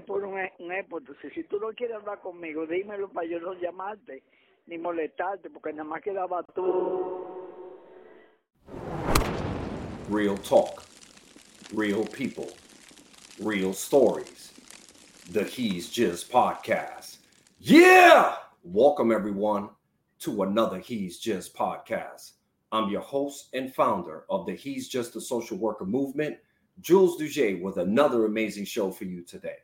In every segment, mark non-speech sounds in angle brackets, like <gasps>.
pone un, un. Entonces, si tú no quieres hablar conmigo, dímelo para yo no llamarte ni molestarte, porque nada más quedaba tú. Real talk, real people, real stories. The He's Just podcast. Yeah! Welcome, everyone, to another He's Just podcast. I'm your host and founder of the He's Just a Social Worker movement, Jules Duget, with another amazing show for you today.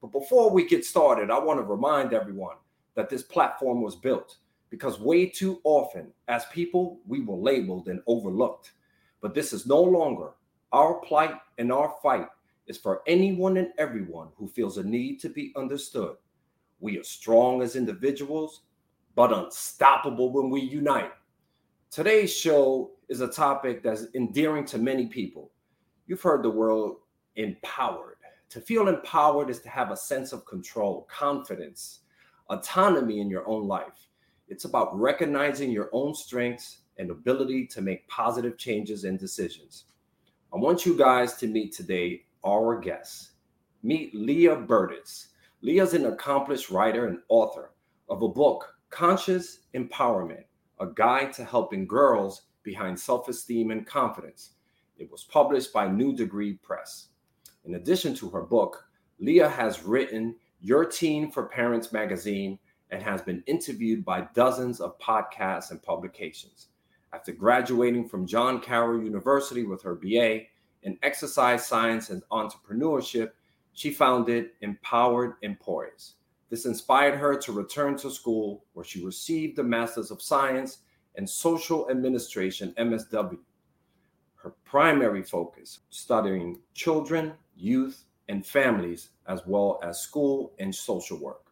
But before we get started, I want to remind everyone that this platform was built because way too often, as people, we were labeled and overlooked. But this is no longer our plight and our fight is for anyone and everyone who feels a need to be understood. We are strong as individuals, but unstoppable when we unite. Today's show is a topic that's endearing to many people. You've heard the word empowered. To feel empowered is to have a sense of control, confidence, autonomy in your own life. It's about recognizing your own strengths and ability to make positive changes and decisions. I want you guys to meet today our guests. Meet Leah Berdysz. Leah's an accomplished writer and author of a book, Conscious Empowerment A Guide to Helping Girls Behind Self Esteem and Confidence. It was published by New Degree Press. In addition to her book, Leah has written Your Teen for Parents magazine and has been interviewed by dozens of podcasts and publications. After graduating from John Carroll University with her BA in exercise science and entrepreneurship, she founded Empowered and Poised. This inspired her to return to school, where she received a Master's of Science in Social Administration, MSW. Her primary focus, studying children, youth, and families, as well as school and social work.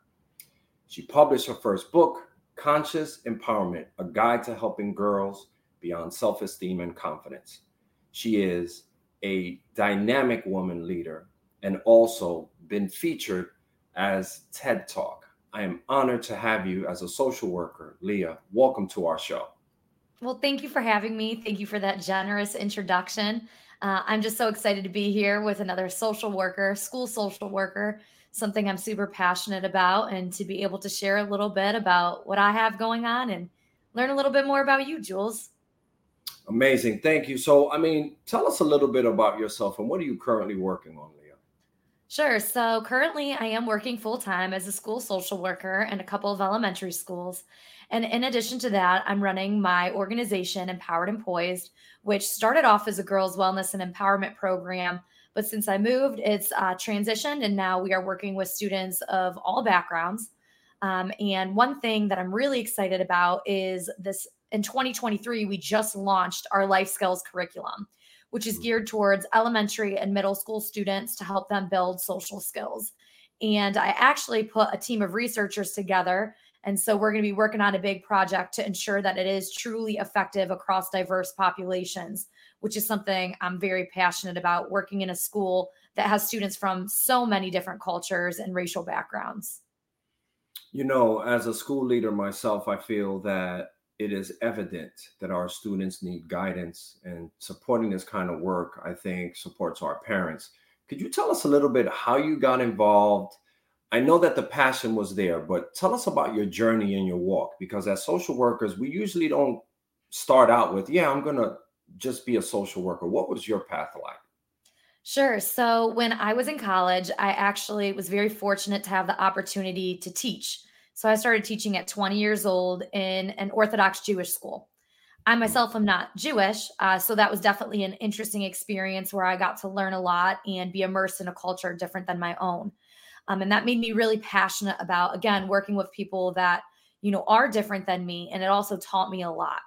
She published her first book, Conscious Empowerment A Guide to Helping Girls Beyond Self Esteem and Confidence. She is a dynamic woman leader and also been featured as TED Talk. I am honored to have you as a social worker. Leah, welcome to our show. Well, thank you for having me. Thank you for that generous introduction. Uh, I'm just so excited to be here with another social worker, school social worker, something I'm super passionate about, and to be able to share a little bit about what I have going on and learn a little bit more about you, Jules. Amazing. Thank you. So, I mean, tell us a little bit about yourself and what are you currently working on, Leah? Sure. So, currently, I am working full time as a school social worker in a couple of elementary schools. And in addition to that, I'm running my organization, Empowered and Poised, which started off as a girls' wellness and empowerment program. But since I moved, it's uh, transitioned, and now we are working with students of all backgrounds. Um, and one thing that I'm really excited about is this in 2023, we just launched our life skills curriculum, which is mm. geared towards elementary and middle school students to help them build social skills. And I actually put a team of researchers together. And so we're going to be working on a big project to ensure that it is truly effective across diverse populations, which is something I'm very passionate about working in a school that has students from so many different cultures and racial backgrounds. You know, as a school leader myself, I feel that it is evident that our students need guidance and supporting this kind of work i think supports our parents could you tell us a little bit how you got involved i know that the passion was there but tell us about your journey and your walk because as social workers we usually don't start out with yeah i'm gonna just be a social worker what was your path like Sure. So when I was in college, I actually was very fortunate to have the opportunity to teach. So I started teaching at 20 years old in an Orthodox Jewish school. I hmm. myself am not Jewish, uh, so that was definitely an interesting experience where I got to learn a lot and be immersed in a culture different than my own. Um, and that made me really passionate about, again, working with people that, you know, are different than me. And it also taught me a lot.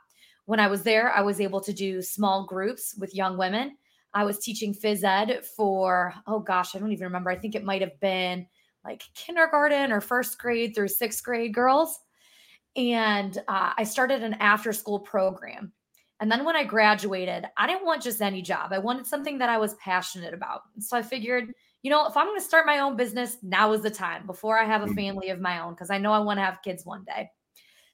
When I was there, I was able to do small groups with young women. I was teaching phys ed for, oh gosh, I don't even remember. I think it might have been like kindergarten or first grade through sixth grade girls. And uh, I started an after school program. And then when I graduated, I didn't want just any job. I wanted something that I was passionate about. So I figured, you know, if I'm going to start my own business, now is the time before I have a mm. family of my own, because I know I want to have kids one day.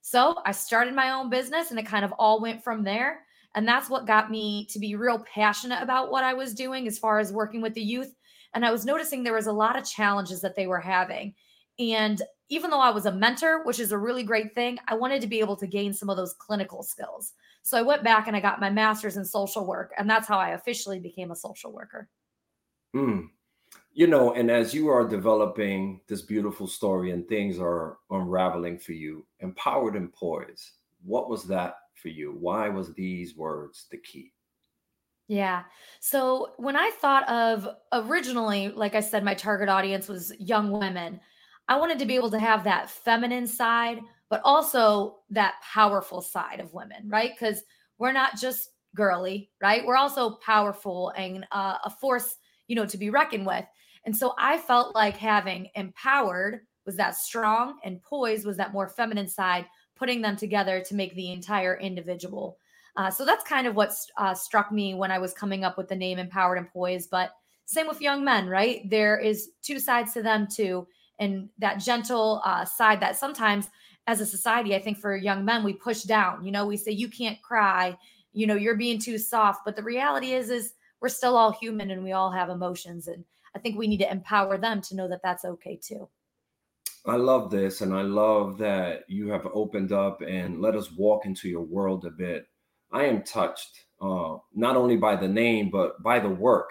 So I started my own business and it kind of all went from there. And that's what got me to be real passionate about what I was doing as far as working with the youth And I was noticing there was a lot of challenges that they were having. And even though I was a mentor, which is a really great thing, I wanted to be able to gain some of those clinical skills. So I went back and I got my master's in social work. And that's how I officially became a social worker. Mm. You know, and as you are developing this beautiful story and things are unraveling for you, empowered and poised, what was that for you? Why was these words the key? Yeah. So when I thought of originally, like I said, my target audience was young women. I wanted to be able to have that feminine side, but also that powerful side of women, right? Because we're not just girly, right? We're also powerful and uh, a force, you know, to be reckoned with. And so I felt like having empowered was that strong and poised was that more feminine side, putting them together to make the entire individual. Uh, so that's kind of what uh, struck me when I was coming up with the name Empowered and Poised. But same with young men, right? There is two sides to them too, and that gentle uh, side that sometimes, as a society, I think for young men we push down. You know, we say you can't cry. You know, you're being too soft. But the reality is, is we're still all human and we all have emotions, and I think we need to empower them to know that that's okay too. I love this, and I love that you have opened up and let us walk into your world a bit I am touched uh, not only by the name, but by the work,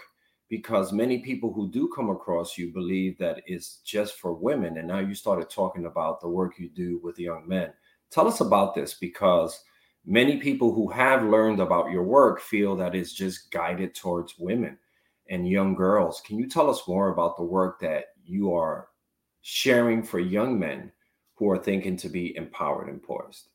because many people who do come across you believe that it's just for women. And now you started talking about the work you do with young men. Tell us about this because many people who have learned about your work feel that it's just guided towards women and young girls. Can you tell us more about the work that you are sharing for young men who are thinking to be empowered and poised?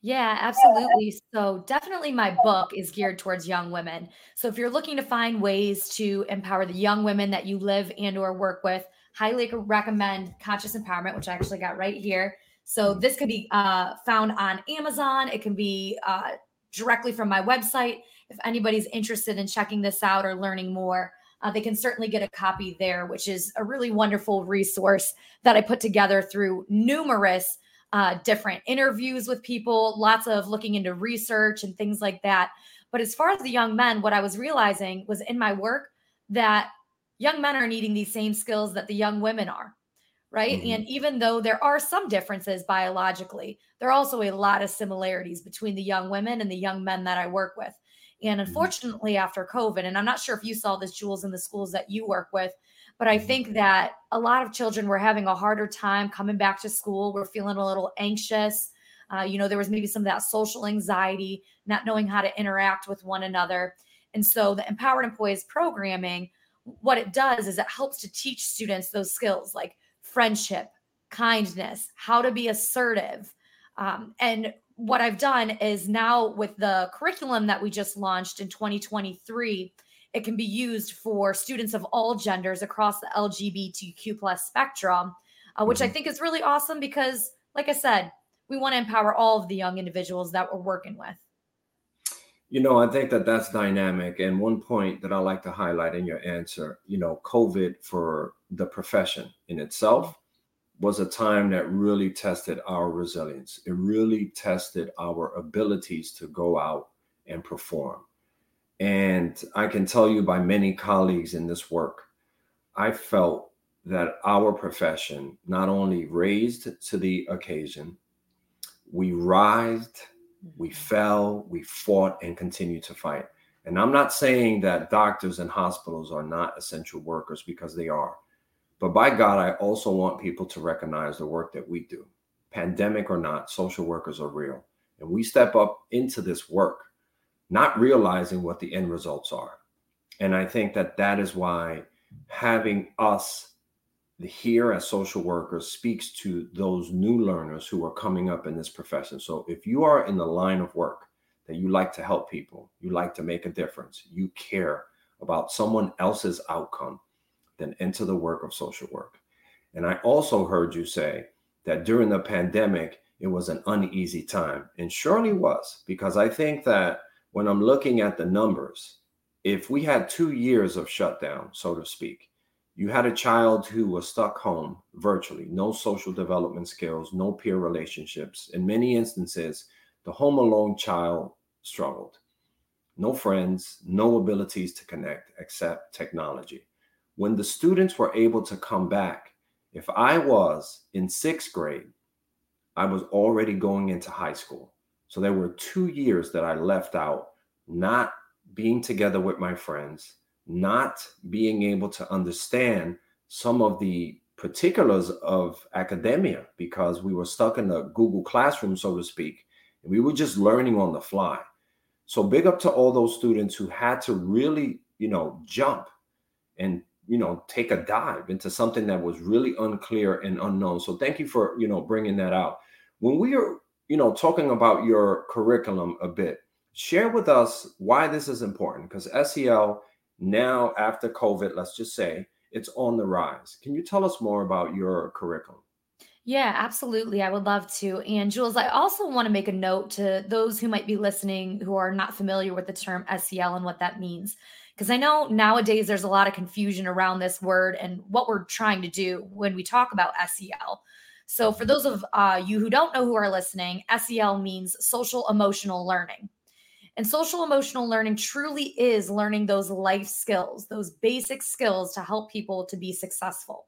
Yeah, absolutely. So, definitely my book is geared towards young women. So, if you're looking to find ways to empower the young women that you live and or work with, highly recommend Conscious Empowerment, which I actually got right here. So, this could be uh, found on Amazon. It can be uh, directly from my website. If anybody's interested in checking this out or learning more, uh, they can certainly get a copy there, which is a really wonderful resource that I put together through numerous uh, different interviews with people, lots of looking into research and things like that. But as far as the young men, what I was realizing was in my work that young men are needing these same skills that the young women are. Right. Mm-hmm. And even though there are some differences biologically, there are also a lot of similarities between the young women and the young men that I work with. And mm-hmm. unfortunately, mm-hmm. after COVID, and I'm not sure if you saw this, Jules, in the schools that you work with, but I mm-hmm. think that a lot of children were having a harder time coming back to school. We're feeling a little anxious. Uh, you know, there was maybe some of that social anxiety, not knowing how to interact with one another. And so the Empowered and Poised programming, what it does is it helps to teach students those skills like friendship, kindness, how to be assertive. Um, and what I've done is now with the curriculum that we just launched in 2023, it can be used for students of all genders across the LGBTQ plus spectrum, uh, which mm-hmm. I think is really awesome because, like I said, we want to empower all of the young individuals that we're working with. You know, I think that that's dynamic. And one point that I like to highlight in your answer, you know, COVID for the profession in itself was a time that really tested our resilience. It really tested our abilities to go out and perform. And I can tell you by many colleagues in this work, I felt that our profession not only raised to the occasion, we rised, we mm-hmm. fell, we fought, and continue to fight. And I'm not saying that doctors and hospitals are not essential workers because they are. But by God, I also want people to recognize the work that we do. Pandemic or not, social workers are real. And we step up into this work not realizing what the end results are. And I think that that is why having us here as social workers speaks to those new learners who are coming up in this profession. So if you are in the line of work that you like to help people, you like to make a difference, you care about someone else's outcome, then into the work of social work. And I also heard you say that during the pandemic, it was an uneasy time. And surely was, because I think that when I'm looking at the numbers, if we had two years of shutdown, so to speak, you had a child who was stuck home virtually, no social development skills, no peer relationships. In many instances, the home alone child struggled. No friends, no abilities to connect except technology. When the students were able to come back, if I was in sixth grade, I was already going into high school. So there were two years that I left out, not being together with my friends, not being able to understand some of the particulars of academia because we were stuck in a Google Classroom, so to speak. And we were just learning on the fly. So big up to all those students who had to really, you know, jump and you know take a dive into something that was really unclear and unknown. So thank you for you know bringing that out. When we are you know talking about your curriculum a bit, share with us why this is important because SEL now after COVID, let's just say it's on the rise. Can you tell us more about your curriculum? Yeah, absolutely. I would love to. And Jules, I also want to make a note to those who might be listening who are not familiar with the term SEL and what that means. Because I know nowadays there's a lot of confusion around this word and what we're trying to do when we talk about SEL. So, for those of uh, you who don't know who are listening, SEL means social emotional learning. And social emotional learning truly is learning those life skills, those basic skills to help people to be successful.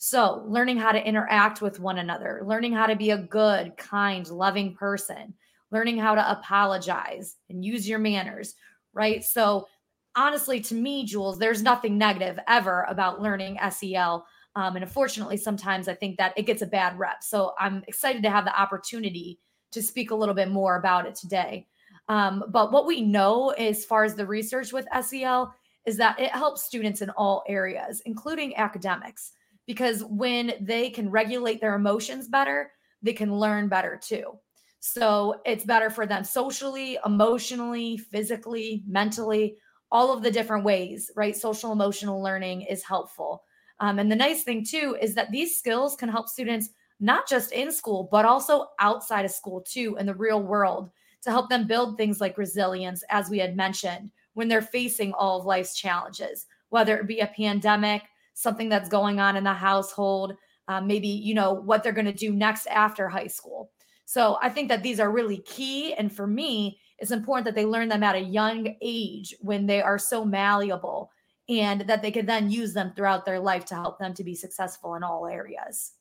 So, learning how to interact with one another, learning how to be a good, kind, loving person, learning how to apologize and use your manners, right? So, honestly, to me, Jules, there's nothing negative ever about learning SEL. Um, and unfortunately, sometimes I think that it gets a bad rep. So, I'm excited to have the opportunity to speak a little bit more about it today. Um, but what we know as far as the research with SEL is that it helps students in all areas, including academics, because when they can regulate their emotions better, they can learn better too. So it's better for them socially, emotionally, physically, mentally, all of the different ways, right? Social emotional learning is helpful. Um, and the nice thing too is that these skills can help students not just in school, but also outside of school too, in the real world to help them build things like resilience, as we had mentioned, when they're facing all of life's challenges, whether it be a pandemic, something that's going on in the household, um, maybe, you know, what they're going to do next after high school. So I think that these are really key. And for me, it's important that they learn them at a young age when they are so malleable and that they can then use them throughout their life to help them to be successful in all areas.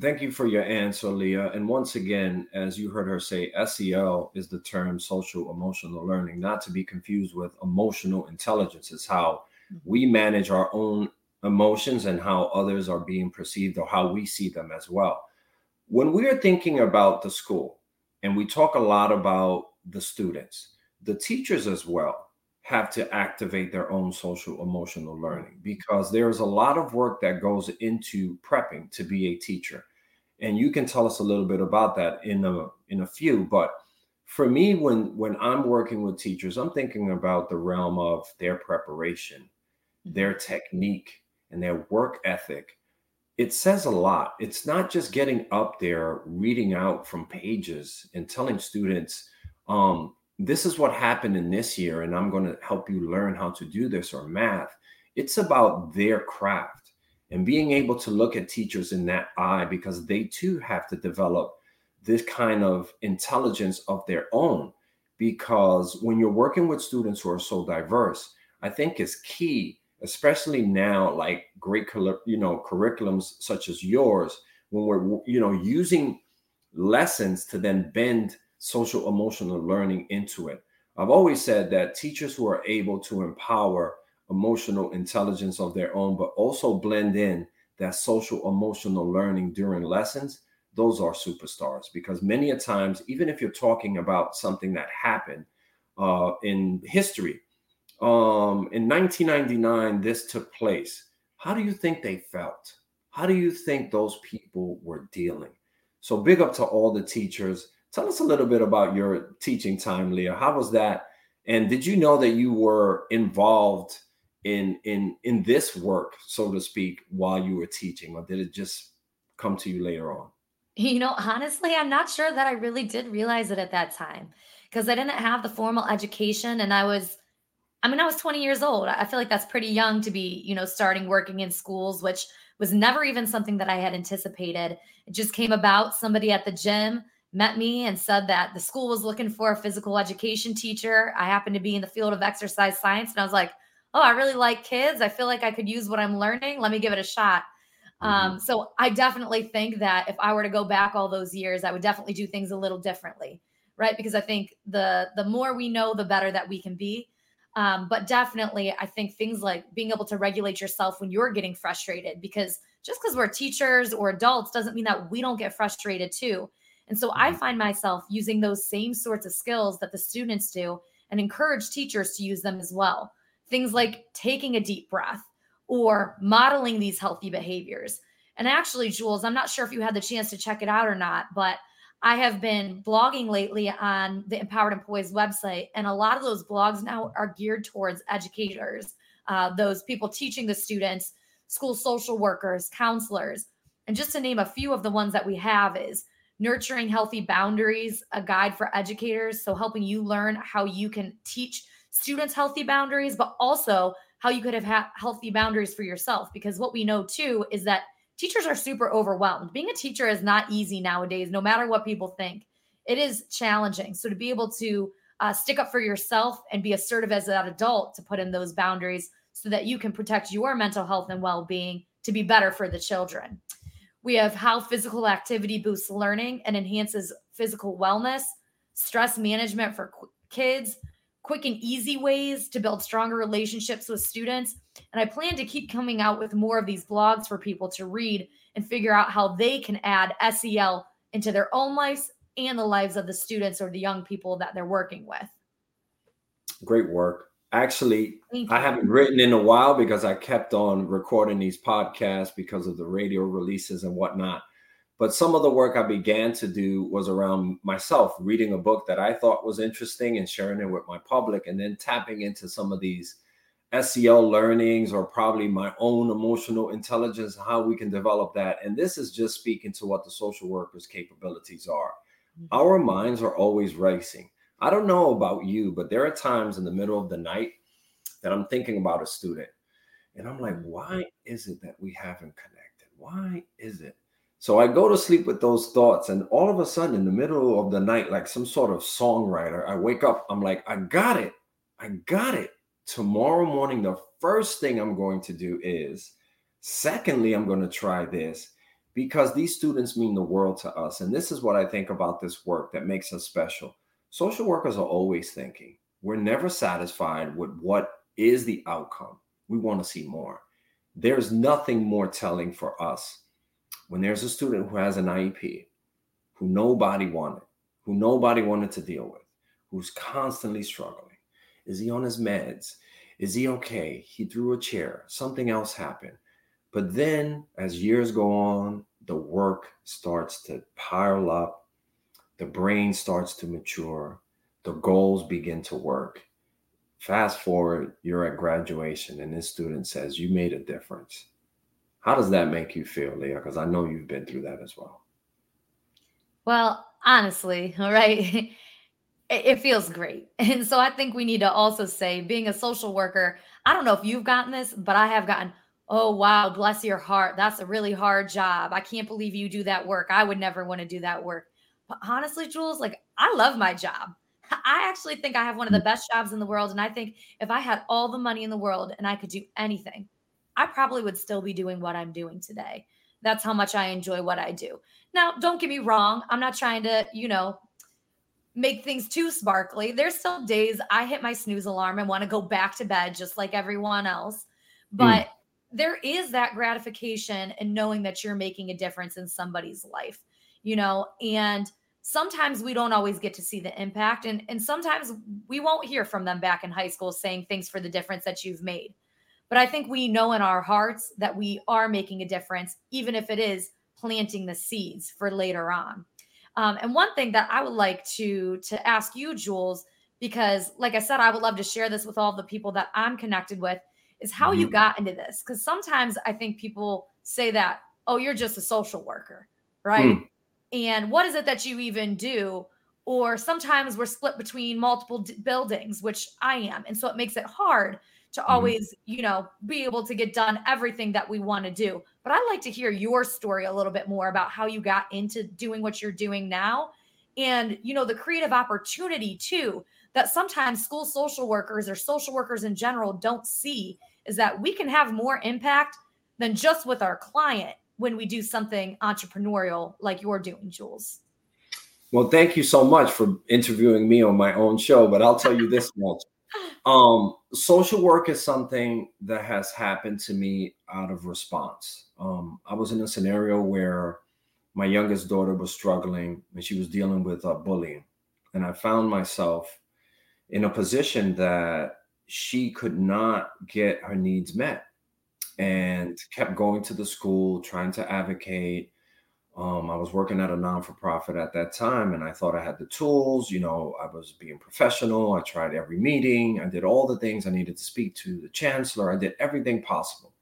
Thank you for your answer, Leah. And once again, as you heard her say, SEL is the term social emotional learning, not to be confused with emotional intelligence. is how mm-hmm. we manage our own emotions and how others are being perceived or how we see them as well. When we are thinking about the school, and we talk a lot about the students, the teachers as well have to activate their own social emotional learning because there's a lot of work that goes into prepping to be a teacher and you can tell us a little bit about that in a in a few but for me when when i'm working with teachers i'm thinking about the realm of their preparation their mm-hmm. technique and their work ethic it says a lot. It's not just getting up there reading out from pages and telling students um, this is what happened in this year and i'm going to help you learn how to do this or math. It's about their craft and being able to look at teachers in that eye because they too have to develop this kind of intelligence of their own. Because when you're working with students who are so diverse i think is key especially now like great you know curriculums such as yours when we're you know using lessons to then bend social emotional learning into it. I've always said that teachers who are able to empower emotional intelligence of their own, but also blend in that social emotional learning during lessons, those are superstars. Because many a times, even if you're talking about something that happened uh, in history, um, in 1999, this took place. How do you think they felt? How do you think those people were dealing? So, big up to all the teachers Tell us a little bit about your teaching time, Leah. How was that? And did you know that you were involved in in in this work, so to speak, while you were teaching, or did it just come to you later on? You know, honestly, I'm not sure that I really did realize it at that time because I didn't have the formal education and I was I mean, I was 20 years old. I feel like that's pretty young to be, you know, starting working in schools, which was never even something that I had anticipated. It just came about somebody at the gym met me and said that the school was looking for a physical education teacher. I happened to be in the field of exercise science. And I was like, oh, I really like kids. I feel like I could use what I'm learning. Let me give it a shot. Mm-hmm. Um, so I definitely think that if I were to go back all those years, I would definitely do things a little differently, right? Because I think the the more we know, the better that we can be. Um, but definitely, I think things like being able to regulate yourself when you're getting frustrated, because just because we're teachers or adults doesn't mean that we don't get frustrated too. And so I mm-hmm. find myself using those same sorts of skills that the students do and encourage teachers to use them as well. Things like taking a deep breath or modeling these healthy behaviors. And actually, Jules, I'm not sure if you had the chance to check it out or not, but I have been blogging lately on the Empowered and Poised website, and a lot of those blogs now are geared towards educators, uh, those people teaching the students, school social workers, counselors. And just to name a few of the ones that we have is Nurturing Healthy Boundaries, a guide for educators. So, helping you learn how you can teach students healthy boundaries, but also how you could have ha- healthy boundaries for yourself. Because what we know too is that teachers are super overwhelmed. Being a teacher is not easy nowadays, no matter what people think. It is challenging. So, to be able to uh, stick up for yourself and be assertive as that adult to put in those boundaries so that you can protect your mental health and well being to be better for the children. We have how physical activity boosts learning and enhances physical wellness, stress management for qu- kids, quick and easy ways to build stronger relationships with students. And I plan to keep coming out with more of these blogs for people to read and figure out how they can add SEL into their own lives and the lives of the students or the young people that they're working with. Great work. Actually, I haven't written in a while because I kept on recording these podcasts because of the radio releases and whatnot. But some of the work I began to do was around myself, reading a book that I thought was interesting and sharing it with my public, and then tapping into some of these SEL learnings or probably my own emotional intelligence, how we can develop that. And this is just speaking to what the social worker's capabilities are. Mm-hmm. Our minds are always racing. I don't know about you, but there are times in the middle of the night that I'm thinking about a student and I'm like, why is it that we haven't connected? Why is it? So I go to sleep with those thoughts, and all of a sudden, in the middle of the night, like some sort of songwriter, I wake up. I'm like, I got it. I got it. Tomorrow morning, the first thing I'm going to do is, secondly, I'm going to try this because these students mean the world to us. And this is what I think about this work that makes us special. Social workers are always thinking. We're never satisfied with what is the outcome. We want to see more. There's nothing more telling for us when there's a student who has an IEP, who nobody wanted, who nobody wanted to deal with, who's constantly struggling. Is he on his meds? Is he okay? He threw a chair. Something else happened. But then, as years go on, the work starts to pile up the brain starts to mature, the goals begin to work. Fast forward, you're at graduation, and this student says, You made a difference. How does that make you feel, Leah? Because I know you've been through that as well. Well, honestly, <laughs> all right, it feels great. <laughs> And so I think we need to also say, being a social worker, I don't know if you've gotten this, but I have gotten, oh, wow, bless your heart. That's a really hard job. I can't believe you do that work. I would never want to do that work. But honestly, Jules, like I love my job. <laughs> I actually think I have one of the mm. best jobs in the world. And I think if I had all the money in the world and I could do anything, I probably would still be doing what I'm doing today. That's how much I enjoy what I do. Now, don't get me wrong. I'm not trying to, you know, make things too sparkly. There's still days I hit my snooze alarm and want to go back to bed just like everyone else. Mm. But mm. there is that gratification in knowing that you're making a difference in somebody's life you know, and sometimes we don't always get to see the impact and and sometimes we won't hear from them back in high school saying thanks for the difference that you've made. But I think we know in our hearts that we are making a difference even if it is planting the seeds for later on. Um, and one thing that I would like to to ask you, Jules, because like I said, I would love to share this with all the people that I'm connected with, is how mm-hmm. you got into this. Because sometimes I think people say that, oh, you're just a social worker, right? Mm and what is it that you even do or sometimes we're split between multiple d- buildings which i am and so it makes it hard to mm-hmm. always you know be able to get done everything that we want to do but i'd like to hear your story a little bit more about how you got into doing what you're doing now and you know the creative opportunity too that sometimes school social workers or social workers in general don't see is that we can have more impact than just with our client when we do something entrepreneurial like you're doing, Jules. Well, thank you so much for interviewing me on my own show, but I'll tell you this <laughs> much. Um, social work is something that has happened to me out of response. Um, I was in a scenario where my youngest daughter was struggling and she was dealing with uh, bullying. And I found myself in a position that she could not get her needs met and kept going to the school, trying to advocate. Um, I was working at a non for profit at that time, and I thought I had the tools. You know, I was being professional. I tried every meeting. I did all the things I needed to speak to the chancellor. I did everything possible.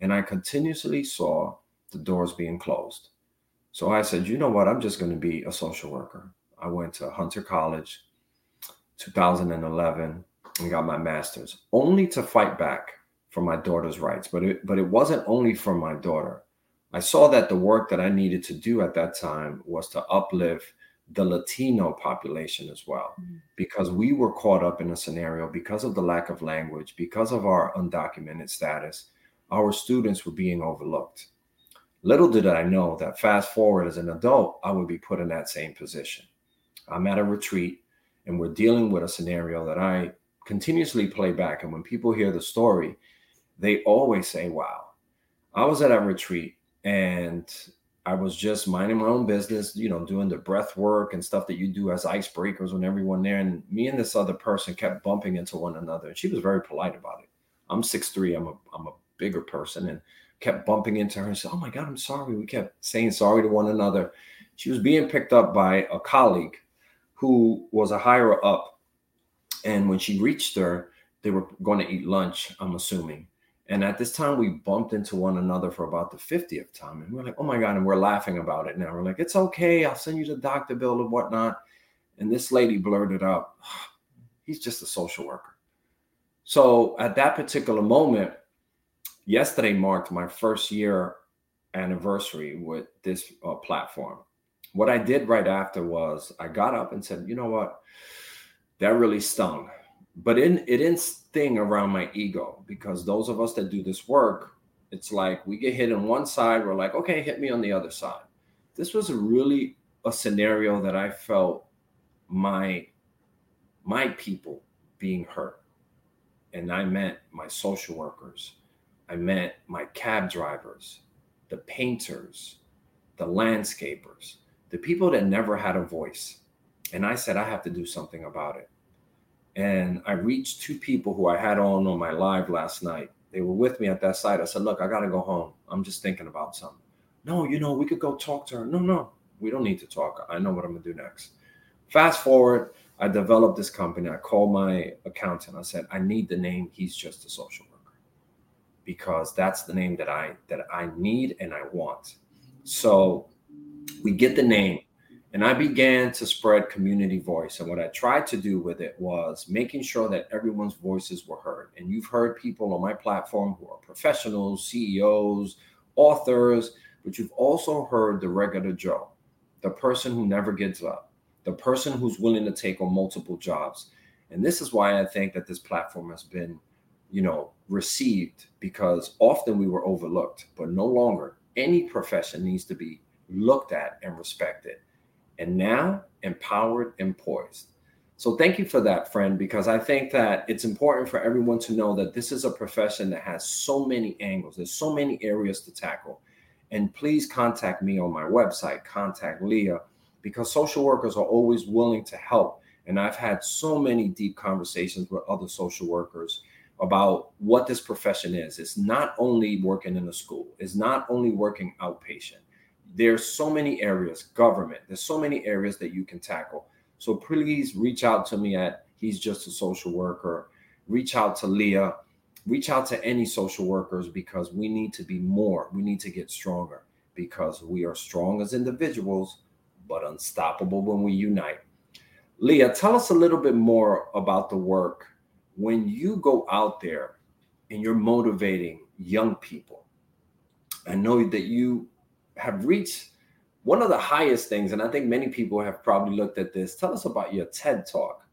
And I continuously saw the doors being closed. So I said, you know what? I'm just going to be a social worker. I went to Hunter College, 2011, and got my master's, only to fight back for my daughter's rights. But it, but it wasn't only for my daughter. I saw that the work that I needed to do at that time was to uplift the Latino population as well, mm-hmm. because we were caught up in a scenario because of the lack of language, because of our undocumented status, our students were being overlooked. Little did I know that fast forward as an adult, I would be put in that same position. I'm at a retreat and we're dealing with a scenario that I continuously play back. And when people hear the story, they always say, Wow, I was at a retreat and I was just minding my own business, you know, doing the breath work and stuff that you do as icebreakers when everyone there. And me and this other person kept bumping into one another. And she was very polite about it. I'm 6'3, I'm a I'm a bigger person and kept bumping into her and said, Oh my God, I'm sorry. We kept saying sorry to one another. She was being picked up by a colleague who was a higher up. And when she reached her, they were going to eat lunch, I'm assuming. And at this time, we bumped into one another for about the 50th time. And we're like, oh my God. And we're laughing about it now. We're like, it's okay. I'll send you the doctor bill and whatnot. And this lady blurted up, he's just a social worker. So at that particular moment, yesterday marked my first year anniversary with this uh, platform. What I did right after was I got up and said, you know what? That really stung. But in, it didn't sting around my ego because those of us that do this work, it's like we get hit on one side, we're like, okay, hit me on the other side. This was really a scenario that I felt my my people being hurt. And I meant my social workers, I meant my cab drivers, the painters, the landscapers, the people that never had a voice. And I said, I have to do something about it. And I reached two people who I had on on my live last night. They were with me at that site. I said, Look, I got to go home. I'm just thinking about something. No, you know, we could go talk to her. No, no, we don't need to talk. I know what I'm to do next. Fast forward, I developed this company. I called my accountant. I said, I need the name. He's just a social worker," because that's the name that I that I need and I want. So we get the name and I began to spread community voice. And what I tried to do with it was making sure that everyone's voices were heard. And you've heard people on my platform who are professionals, CEOs, authors, but you've also heard the regular Joe, the person who never gives up, the person who's willing to take on multiple jobs. And this is why I think that this platform has been you know, received because often we were overlooked, but no longer. Any profession needs to be looked at and respected, and now empowered and poised. So thank you for that, friend, because I think that it's important for everyone to know that this is a profession that has so many angles. There's so many areas to tackle. And please contact me on my website, contact Leah, because social workers are always willing to help. And I've had so many deep conversations with other social workers about what this profession is. It's not only working in a school, it's not only working outpatient. There's so many areas, government, there's so many areas that you can tackle. So please reach out to me at He's Just a Social Worker. Reach out to Leah. Reach out to any social workers because we need to be more. We need to get stronger because we are strong as individuals, but unstoppable when we unite. Leah, tell us a little bit more about the work when you go out there and you're motivating young people, I know that you have reached one of the highest things, and I think many people have probably looked at this. Tell us about your TED talk.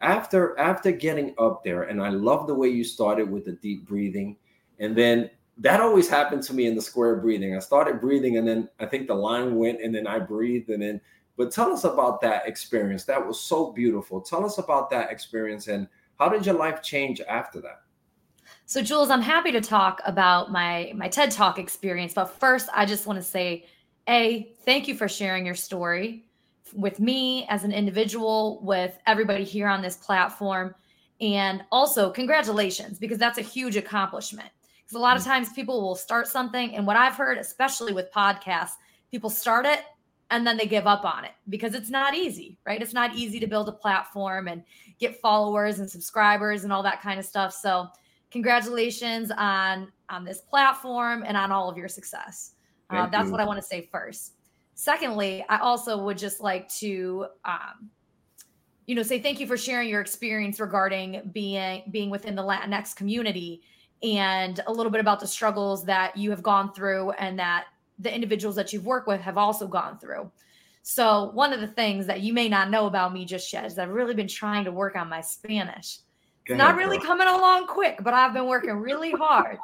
after after getting up there, and I love the way you started with the deep breathing, and then that always happened to me in the square breathing. I started breathing, and then I think the line went, and then I breathed, and then. But tell us about that experience. That was so beautiful. Tell us about that experience, and how did your life change after that? So, Jules, I'm happy to talk about my my TED Talk experience, but first, I just want to say, a thank you for sharing your story with me as an individual, with everybody here on this platform. And also, congratulations, because that's a huge accomplishment. Because a lot of mm. times people will start something, and what I've heard, especially with podcasts, people start it and then they give up on it because it's not easy, right? It's not easy to build a platform and get followers and subscribers and all that kind of stuff. So, congratulations on on this platform and on all of your success. Uh, that's you. what I want to say first. Secondly, I also would just like to, um, you know, say thank you for sharing your experience regarding being being within the Latinx community and a little bit about the struggles that you have gone through and that the individuals that you've worked with have also gone through. So, one of the things that you may not know about me just yet is I've really been trying to work on my Spanish. It's not really coming along quick, but I've been working really hard.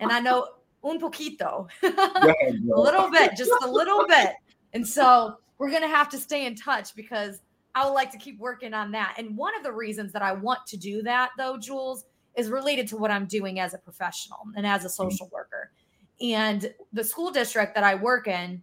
And I know un poquito, <laughs> a little bit, just a little bit. And so we're going to have to stay in touch because I would like to keep working on that. And one of the reasons that I want to do that, though, Jules, is related to what I'm doing as a professional and as a mm-hmm. social worker. And the school district that I work in,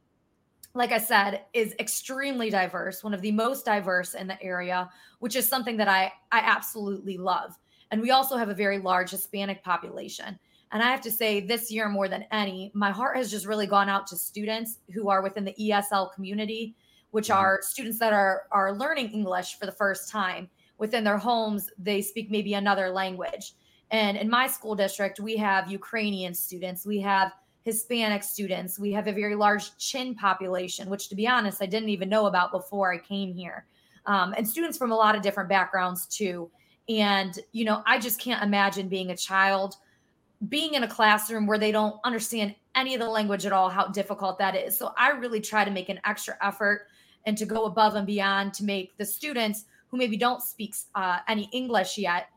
like I said, is extremely diverse, one of the most diverse in the area, which is something that I, I absolutely love. And we also have a very large Hispanic population. And I have to say, this year more than any, my heart has just really gone out to students who are within the ESL community, which mm-hmm. are students that are are learning English for the first time within their homes. They speak maybe another language. And in my school district, we have Ukrainian students, we have Hispanic students, we have a very large Chin population, which, to be honest, I didn't even know about before I came here, um, and students from a lot of different backgrounds too. And you know, I just can't imagine being a child being in a classroom where they don't understand any of the language at all, how difficult that is. So I really try to make an extra effort and to go above and beyond to make the students who maybe don't speak uh, any English yet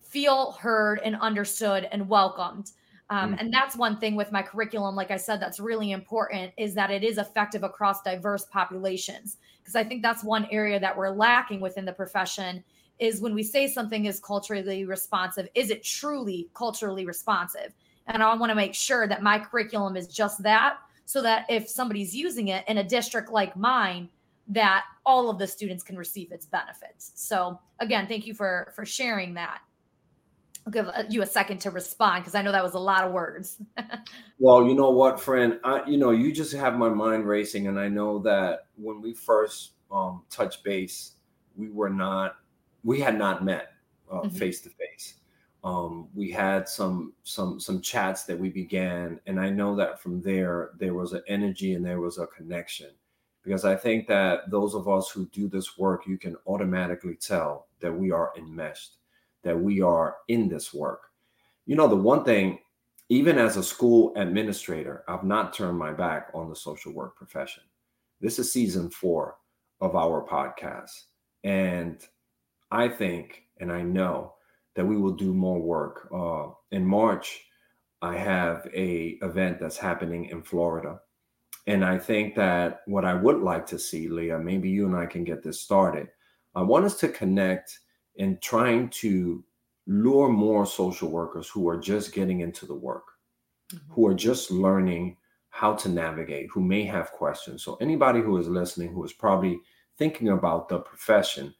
feel heard and understood and welcomed. Um, mm-hmm. And that's one thing with my curriculum, like I said, that's really important is that it is effective across diverse populations. Because I think that's one area that we're lacking within the profession is when we say something is culturally responsive, is it truly culturally responsive? And I want to make sure that my curriculum is just that so that if somebody's using it in a district like mine, that all of the students can receive its benefits. So again, thank you for for sharing that. I'll give uh, you a second to respond because I know that was a lot of words. <laughs> well, you know what, friend, I, you know, you just have my mind racing, and I know that when we first um, touched base, we were not we had not met face to face. We had some some some chats that we began, and I know that from there there was an energy and there was a connection. Because I think that those of us who do this work, you can automatically tell that we are enmeshed, that we are in this work. You know, the one thing, even as a school administrator, I've not turned my back on the social work profession. This is season four of our podcast. And I think and I know that we will do more work. Uh, in March, I have a event that's happening in Florida. And I think that what I would like to see, Leah, maybe you and I can get this started. I want us to connect in trying to lure more social workers who are just getting into the work, mm-hmm. who are just learning how to navigate, who may have questions. So, anybody who is listening, who is probably thinking about the profession,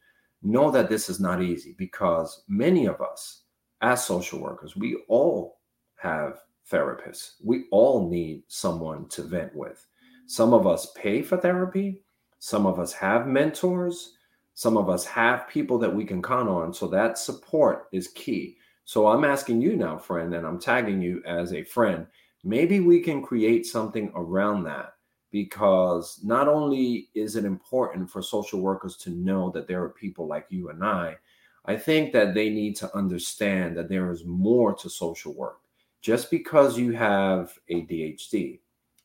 know that this is not easy because many of us, as social workers, we all have therapists. We all need someone to vent with. Some of us pay for therapy, some of us have mentors, some of us have people that we can count on. So that support is key. So I'm asking you now, friend, and I'm tagging you as a friend. Maybe we can create something around that because not only is it important for social workers to know that there are people like you and I, I think that they need to understand that there is more to social work. Just because you have ADHD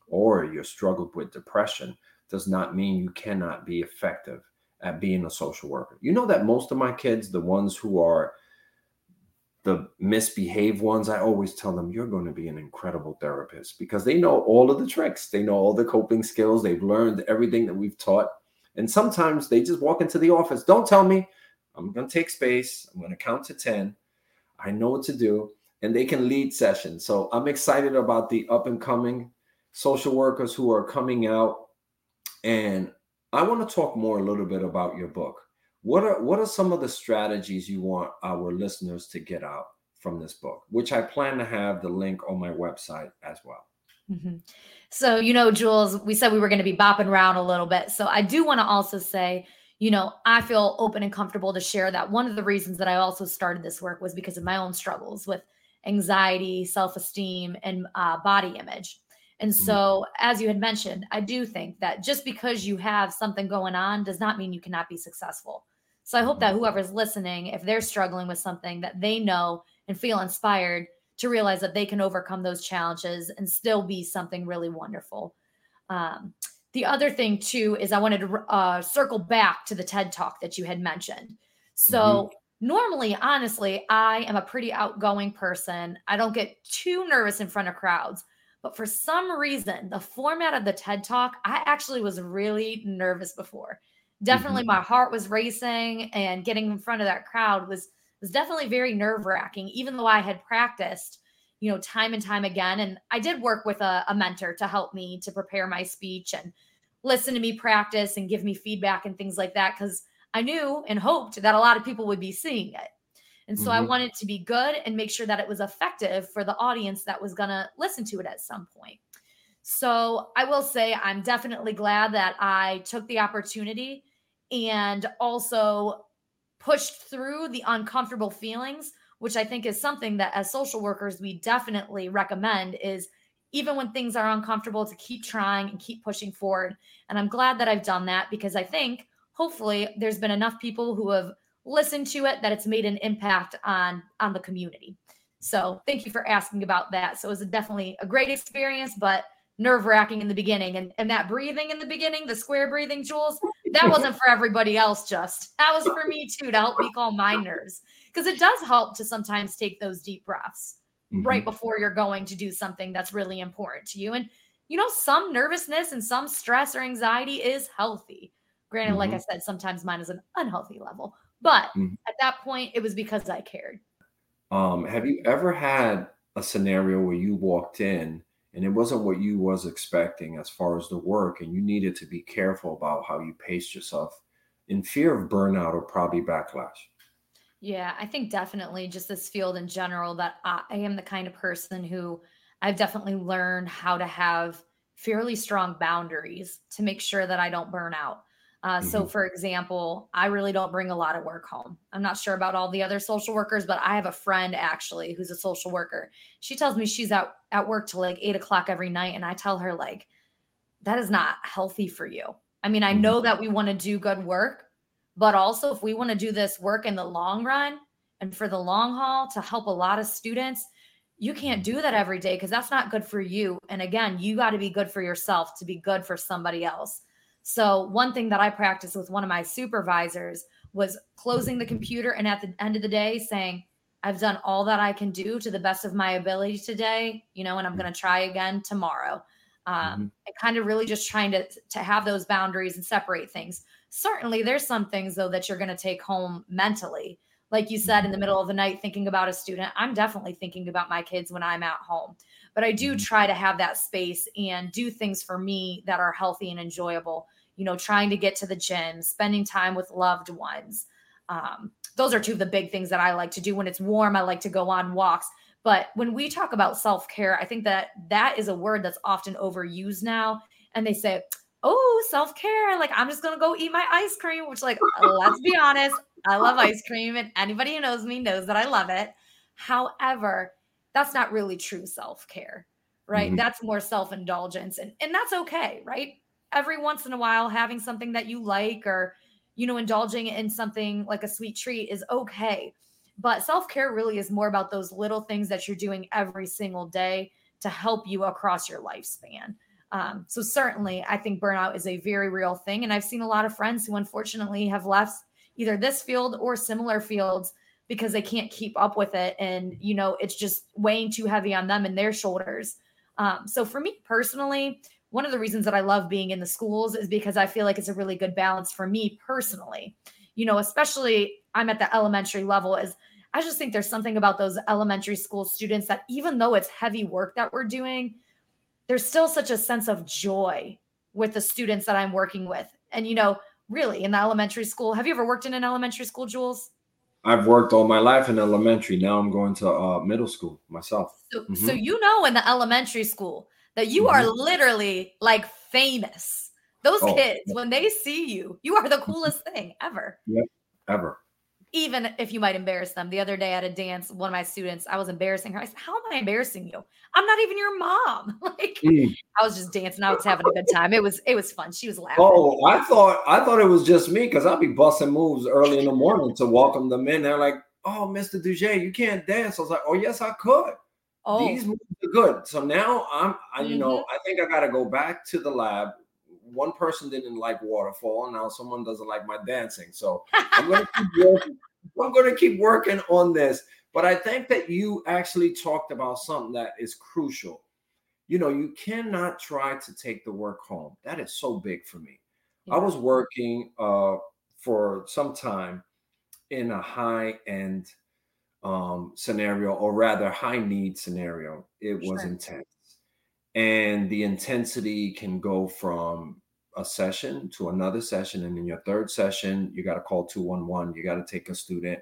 or you're struggled with depression does not mean you cannot be effective at being a social worker. You know that most of my kids, the ones who are the misbehaved ones, I always tell them, you're going to be an incredible therapist because they know all of the tricks. They know all the coping skills. They've learned everything that we've taught. And sometimes they just walk into the office. Don't tell me. I'm going to take space. I'm going to count to 10. I know what to do. And they can lead sessions. So I'm excited about the up and coming social workers who are coming out. And I want to talk more a little bit about your book. What are what are some of the strategies you want our listeners to get out from this book, which I plan to have the link on my website as well. Mm-hmm. So, you know, Jules, we said we were going to be bopping around a little bit. So, I do want to also say, you know, I feel open and comfortable to share that one of the reasons that I also started this work was because of my own struggles with anxiety, self esteem, and uh, body image. And mm-hmm. so, as you had mentioned, I do think that just because you have something going on does not mean you cannot be successful. So I hope that whoever's listening, if they're struggling with something, that they know and feel inspired to realize that they can overcome those challenges and still be something really wonderful. Um, the other thing too is I wanted to uh, circle back to the TED talk that you had mentioned. So mm-hmm. normally, honestly, I am a pretty outgoing person. I don't get too nervous in front of crowds. But for some reason, the format of the TED talk, I actually was really nervous before definitely mm-hmm. my heart was racing and getting in front of that crowd was was definitely very nerve wracking even though i had practiced you know time and time again and i did work with a, a, mentor to help me to prepare my speech and listen to me practice and give me feedback and things like that because i knew and hoped that a lot of people would be seeing it and so mm-hmm. i wanted to be good and make sure that it was effective for the audience that was going to listen to it at some point so i will say i'm definitely glad that i took the opportunity and also pushed through the uncomfortable feelings which i think is something that as social workers we definitely recommend is even when things are uncomfortable to keep trying and keep pushing forward. And i'm glad that i've done that because i think hopefully there's been enough people who have listened to it that it's made an impact on on the community. So thank you for asking about that. So it was definitely a great experience but nerve wracking in the beginning. And, and that breathing in the beginning, the square breathing, Jules, that <laughs> wasn't for everybody else, just that was for me too to help me calm my nerves. Because it does help to sometimes take those deep breaths mm-hmm. right before you're going to do something that's really important to you. And, you know, some nervousness and some stress or anxiety is healthy. Granted, mm-hmm. like I said, sometimes mine is an unhealthy level. But mm-hmm. at that point, it was because I cared. Um, have you ever had a scenario where you walked in and it wasn't what you was expecting as far as the work and you needed to be careful about how you paced yourself in fear of burnout or probably backlash. Yeah i think definitely just this field in general that i, am the kind of person who i've definitely learned how to have fairly strong boundaries to make sure that i don't burn out uh, mm-hmm. So, for example, I really don't bring a lot of work home. I'm not sure about all the other social workers, but I have a friend actually who's a social worker. She tells me she's at, at work till like eight o'clock every night. And I tell her, like, that is not healthy for you. I mean, I know mm-hmm. that we want to do good work, but also if we want to do this work in the long run and for the long haul to help a lot of students, you can't do that every day because that's not good for you. And again, you got to be good for yourself to be good for somebody else. So, one thing that I practiced with one of my supervisors was closing the computer and at the end of the day saying, I've done all that I can do to the best of my ability today, you know, and I'm going to try again tomorrow. Um, mm-hmm. and kind of really just trying to to have those boundaries and separate things. Certainly, there's some things though that you're going to take home mentally. Like you said, in the middle of the night, thinking about a student. I'm definitely thinking about my kids when I'm at home, but I do mm-hmm. try to have that space and do things for me that are healthy and enjoyable you know, trying to get to the gym, spending time with loved ones. Um, those are two of the big things that I like to do when it's warm. I like to go on walks. But when we talk about self care, I think that that is a word that's often overused now. And they say, oh, self care. Like, I'm just going to go eat my ice cream, which, like, let's be honest, I love ice cream. And anybody who knows me knows that I love it. However, that's not really true self care, right? Mm-hmm. That's more self indulgence. And, and that's okay, right? every once in a while having something that you like or you know indulging in something like a sweet treat is okay but self-care really is more about those little things that you're doing every single day to help you across your lifespan Um, so certainly, I think burnout is a very real thing, and I've seen a lot of friends who unfortunately have left either this field or similar fields because they can't keep up with it, and you know it's just weighing too heavy on them and their shoulders. Um, so for me personally, one of the reasons that I love being in the schools is because I feel like it's a really good balance for me personally. You know, especially I'm at the elementary level is I just think there's something about those elementary school students that even though it's heavy work that we're doing, there's still such a sense of joy with the students that I'm working with. And you know, really in the elementary school, have you ever worked in an elementary school, Jules? I've worked all my life in elementary. Now I'm going to uh, middle school myself. So, mm-hmm. so you know, in the elementary school, that you mm-hmm. are literally like famous. Those oh, kids, yeah. when they see you, you are the coolest thing ever. Yep, ever even if you might embarrass them. The other day at a dance, one of my students, I was embarrassing her. I said, How am I embarrassing you? I'm not even your mom. <laughs> like mm. I was just dancing. I was having a good time. It was it was fun. She was laughing. Oh, I thought I thought it was just me because I'd be busting moves early in the morning to welcome them in. They're like, Oh, Mr. Duge, you can't dance. I was like, Oh, yes, I could. Oh. These moves are good. So now I'm I, you mm-hmm. know, I think I gotta go back to the lab one person didn't like waterfall, now someone doesn't like my dancing. So I'm gonna keep <laughs> working. I'm gonna keep working on this. But I think that you actually talked about something that is crucial. You know, you cannot try to take the work home. That is so big for me. Yeah. I was working uh, for some time in a high end um, scenario, or rather, high need scenario. It was intense and the intensity can go from a session to another session and in your third session you got to call 211 you got to take a student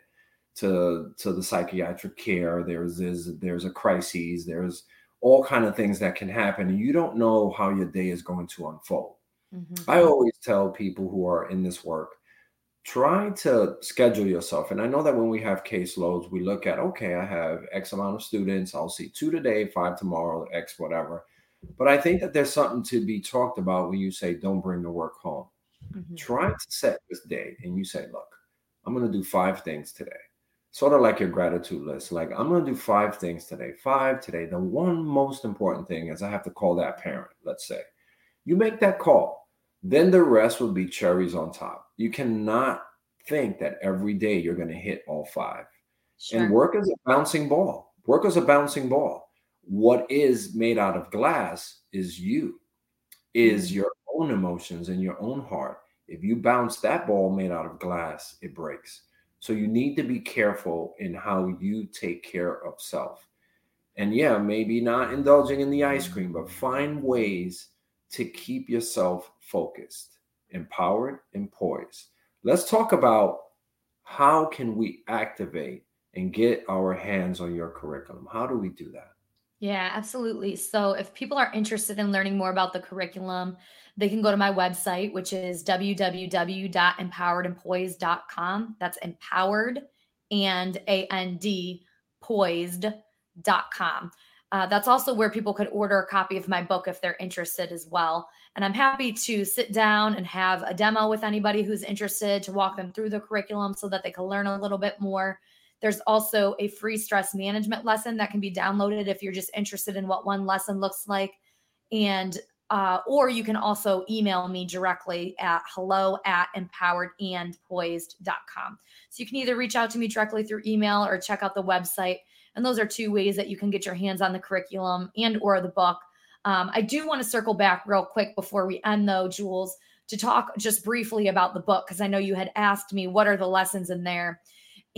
to to the psychiatric care. There's there's there's a crisis there's all kind of things that can happen and you don't know how your day is going to unfold. Mm-hmm. i always tell people who are in this work try to schedule yourself and i know that when we have caseloads we look at okay i have x amount of students i'll see two today five tomorrow x whatever but I think that there's something to be talked about when you say, don't bring the work home. Mm-hmm. Try to set this day and you say, look, I'm going to do five things today. Sort of like your gratitude list. Like, I'm going to do five things today. Five today. The one most important thing is I have to call that parent, let's say. You make that call. Then the rest will be cherries on top. You cannot think that every day you're going to hit all five. Sure. And work is a bouncing ball. Work is a bouncing ball what is made out of glass is you, is mm. your own emotions and your own heart. If you bounce that ball made out of glass, it breaks. So you need to be careful in how you take care of self. And yeah, maybe not indulging in the ice cream, but find ways to keep yourself focused, empowered, and poised. Let's talk about how can we activate and get our hands on your curriculum? How do we do that? Yeah, absolutely. So if people are interested in learning more about the curriculum, they can go to my website, which is www.empoweredandpoised.com. That's empowered and A N D poised.com. Uh, that's also where people could order a copy of my book if they're interested as well. And I'm happy to sit down and have a demo with anybody who's interested to walk them through the curriculum so that they can learn a little bit more. There's also a free stress management lesson that can be downloaded if you're just interested in what one lesson looks like. And uh, or you can also email me directly at hello at empoweredandpoised.com. So you can either reach out to me directly through email or check out the website. And those are two ways that you can get your hands on the curriculum and or the book. Um, I do want to circle back real quick before we end though, Jules, to talk just briefly about the book because I know you had asked me what are the lessons in there.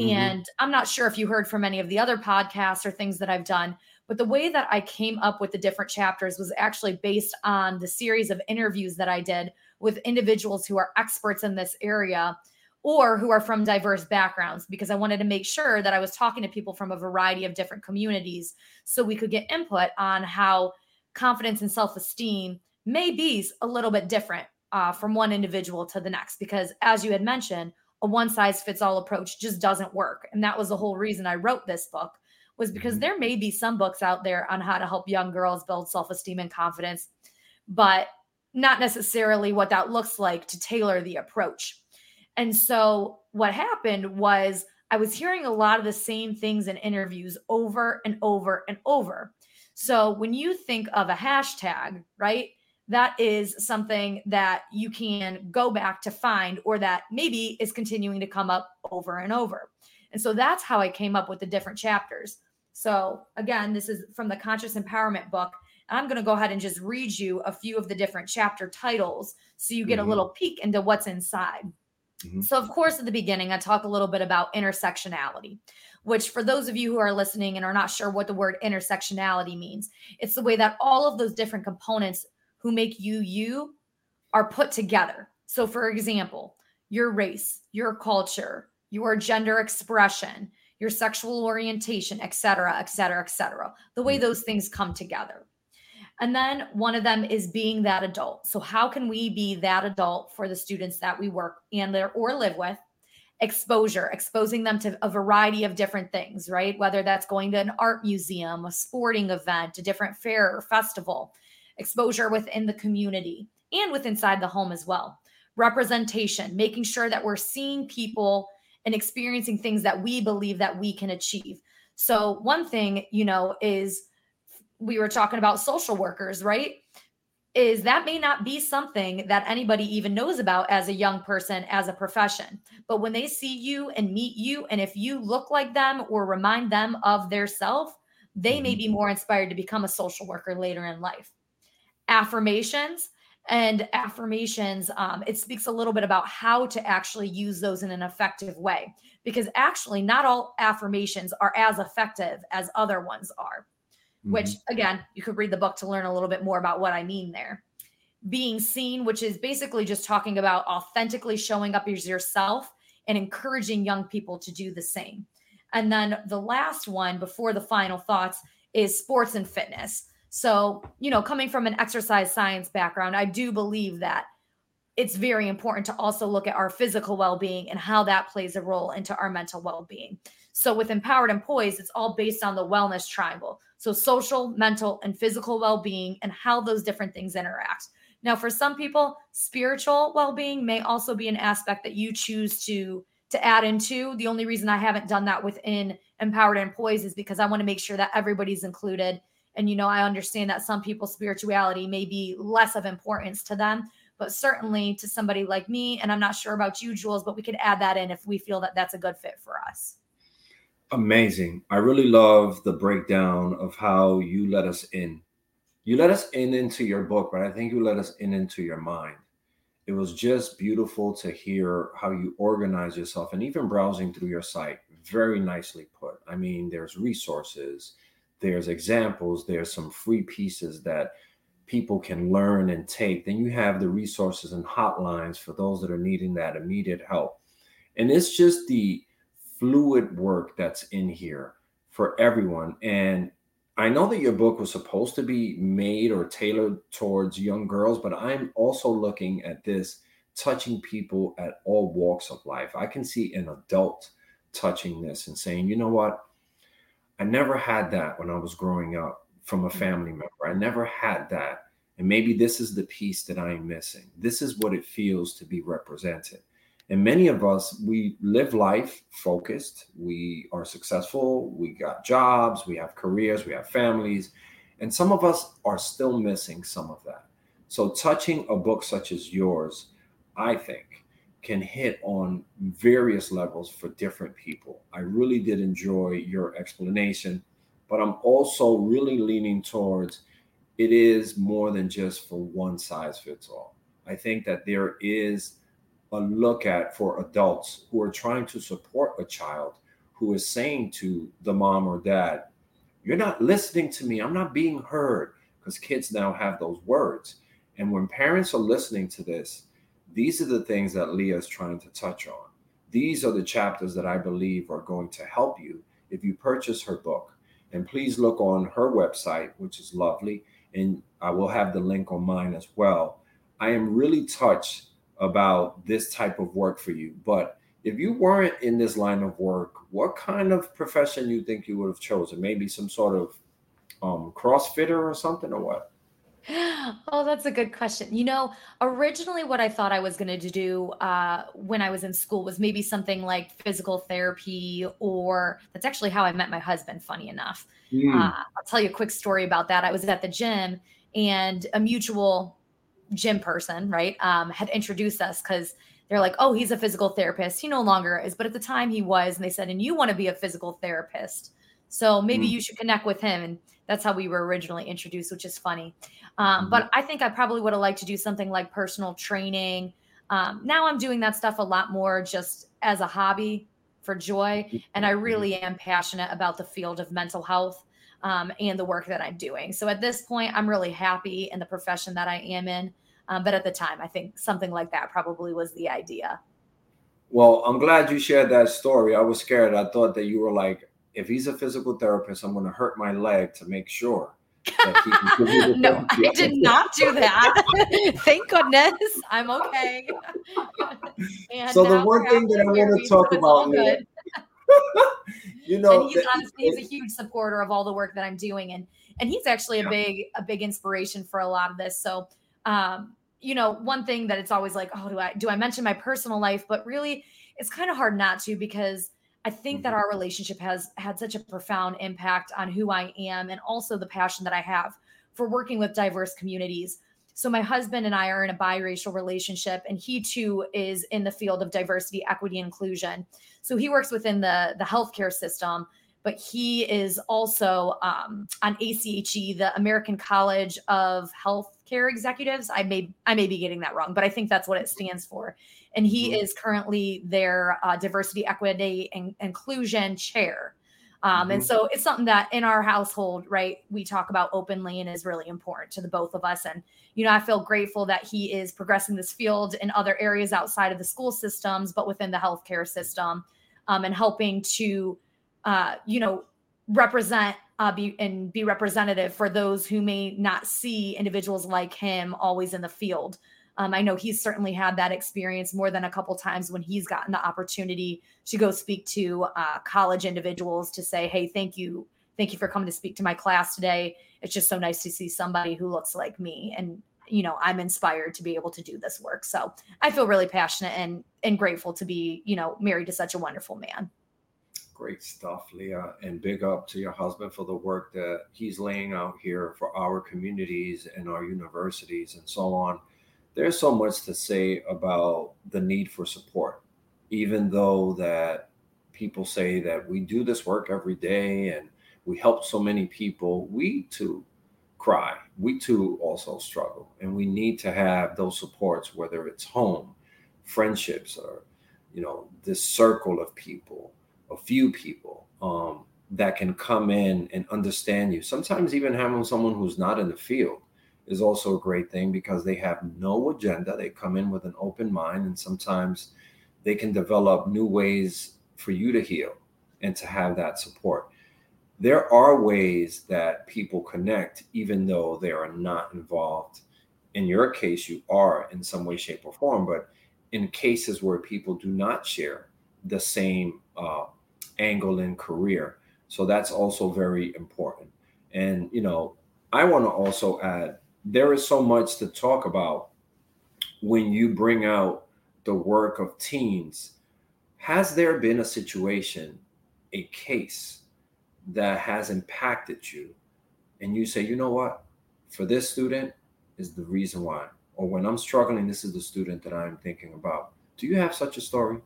Mm-hmm. And I'm not sure if you heard from any of the other podcasts or things that I've done, but the way that I came up with the different chapters was actually based on the series of interviews that I did with individuals who are experts in this area or who are from diverse backgrounds because I wanted to make sure that I was talking to people from a variety of different communities so we could get input on how confidence and self esteem may be a little bit different uh, from one individual to the next. Because as you had mentioned, a one size fits all approach just doesn't work. And that was the whole reason I wrote this book was because mm-hmm. there may be some books out there on how to help young girls build self-esteem and confidence, but not necessarily what that looks like to tailor the approach. And so what happened was I was hearing a lot of the same things in interviews over and over and over. So when you think of a hashtag, right? That is something that you can go back to find or that maybe is continuing to come up over and over. And so that's how I came up with the different chapters. So again, this is from the Conscious Empowerment book. I'm going to go ahead and just read you a few of the different chapter titles so you get mm-hmm. a little peek into what's inside. Mm-hmm. So, of course, at the beginning, I talk a little bit about intersectionality, which, for those of you who are listening and are not sure what the word intersectionality means, it's the way that all of those different components who make you you are put together. So, for example, your race, your culture, your gender expression, your sexual orientation, et cetera, et cetera, et cetera, the way mm-hmm. those things come together. And then one of them is being that adult. So, how can we be that adult for the students that we work and or live with? Exposure, exposing them to a variety of different things, right? Whether that's going to an art museum, a sporting event, a different fair or festival, exposure within the community and with inside the home as well. Representation, making sure that we're seeing people and experiencing things that we believe that we can achieve. So one thing, you know, is we were talking about social workers, right? Is that may not be something that anybody even knows about as a young person, as a profession. But when they see you and meet you, and if you look like them or remind them of their self, they may mm-hmm. be more inspired to become a social worker later in life affirmations and affirmations um, it speaks a little bit about how to actually use those in an effective way because actually not all affirmations are as effective as other ones are mm-hmm. which again you could read the book to learn a little bit more about what i mean there. Being seen which is basically just talking about authentically showing up as yourself and encouraging young people to do the same. And then the last one before the final thoughts is sports and fitness so, you know, coming from an exercise science background, I do believe that it's very important to also look at our physical well being and how that plays a role into our mental well being. So, with Empowered and Poised, it's all based on the wellness triangle. So, social, mental, and physical well being and how those different things interact. Now, for some people, spiritual well being may also be an aspect that you choose to to add into. The only reason I haven't done that within Empowered and Poised is because I want to make sure that everybody's included and, you know, I understand that some people's spirituality may be less of importance to them, but certainly to somebody like me, and I'm not sure about you, Jules, but we could add that in if we feel that that's a good fit for us. Amazing. I really love the breakdown of how you let us in. You let us in into your book, but I think you let us in into your mind. It was just beautiful to hear how you organize yourself and even browsing through your site. Very nicely put. I mean, there's resources, there's examples, there's some free pieces that people can learn and take. Then you have the resources and hotlines for those that are needing that immediate help. And it's just the fluid work that's in here for everyone. And I know that your book was supposed to be made or tailored towards young girls, but I'm also looking at this touching people at all walks of life. I can see an adult touching this and saying, you know what? I never had that when I was growing up from a mm. family member. I never had that. And maybe this is the piece that I'm missing. This is what it feels to be represented. And many of us, we live life focused. We are successful. We got jobs. We have careers. We have families. And some of us are still missing some of that. So, touching a book such as yours, I think, can hit on various levels for different people. I really did enjoy your explanation, but I'm also really leaning towards it is more than just for one size fits all. I think that there is a look at for adults who are trying to support a child who is saying to the mom or dad, You're not listening to me. I'm not being heard. Because kids now have those words. And when parents are listening to this, these are the things that Leah is trying to touch on. These are the chapters that I believe are going to help you if you purchase her book. And please look on her website, which is lovely. And I will have the link on mine as well. I am really touched about this type of work for you. But if you weren't in this line of work, what kind of profession you think you would have chosen? Maybe some sort of um, CrossFitter or something, or what? <gasps> Oh, that's a good question. You know, originally what I thought I was going to do uh, when I was in school was maybe something like physical therapy, or that's actually how I met my husband, funny enough. Mm. Uh, I'll tell you a quick story about that. I was at the gym and a mutual gym person, right, um, had introduced us because they're like, oh, he's a physical therapist. He no longer is, but at the time he was. And they said, and you want to be a physical therapist. So maybe mm. you should connect with him. And that's how we were originally introduced, which is funny. Um, mm-hmm. But I think I probably would have liked to do something like personal training. Um, now I'm doing that stuff a lot more just as a hobby for joy. And I mm-hmm. really am passionate about the field of mental health um, and the work that I'm doing. So at this point, I'm really happy in the profession that I am in. Um, but at the time, I think something like that probably was the idea. Well, I'm glad you shared that story. I was scared. I thought that you were like, if he's a physical therapist, I'm going to hurt my leg to make sure. <laughs> no, I did not do that. <laughs> Thank goodness. I'm okay. <laughs> so the one thing that I want to talk about, you know, and he's honestly he's a huge supporter of all the work that I'm doing, and and he's actually a big a big inspiration for a lot of this. So, um, you know, one thing that it's always like, oh, do I do I mention my personal life? But really, it's kind of hard not to because I think mm-hmm. that our relationship has had such a profound impact on who I am and also the passion that I have for working with diverse communities. So, my husband and I are in a biracial relationship, and he too is in the field of diversity, equity, inclusion. So, he works within the, the healthcare system, but he is also um, on ACHE, the American College of Healthcare Executives. I may I may be getting that wrong, but I think that's what it stands for and he mm-hmm. is currently their uh, diversity, equity, and inclusion chair. Um, mm-hmm. And so it's something that in our household, right, we talk about openly and is really important to the both of us. And, you know, I feel grateful that he is progressing this field in other areas outside of the school systems, but within the healthcare system um, and helping to, uh, you know, represent uh, be and be representative for those who may not see individuals like him always in the field. Um, I know he's certainly had that experience more than a couple times when he's gotten the opportunity to go speak to uh, college individuals to say, "Hey, thank you, thank you for coming to speak to my class today. It's just so nice to see somebody who looks like me." And you know, I'm inspired to be able to do this work. So I feel really passionate and and grateful to be, you know, married to such a wonderful man. Great stuff, Leah. And big up to your husband for the work that he's laying out here for our communities and our universities and so on there's so much to say about the need for support, even though that people say that we do this work every day and we help so many people, we too cry. We too also struggle. And we need to have those supports, whether it's home, friendships, or, you know, this circle of people, a few people um, that can come in and understand you. Sometimes even having someone who's not in the field is also a great thing because they have no agenda. They come in with an open mind, and sometimes they can develop new ways for you to heal and to have that support. There are ways that people connect, even though they are not involved. In your case, you are in some way, shape, or form, but in cases where people do not share the same uh, angle in career. So that's also very important. And, you know, I want to also add there is so much to talk about when you bring out the work of teens. Has there been a situation, a case that has impacted you, and you say, you know what, for this student is the reason why, or when I'm struggling, this is the student that I'm thinking about. Do you have such a story?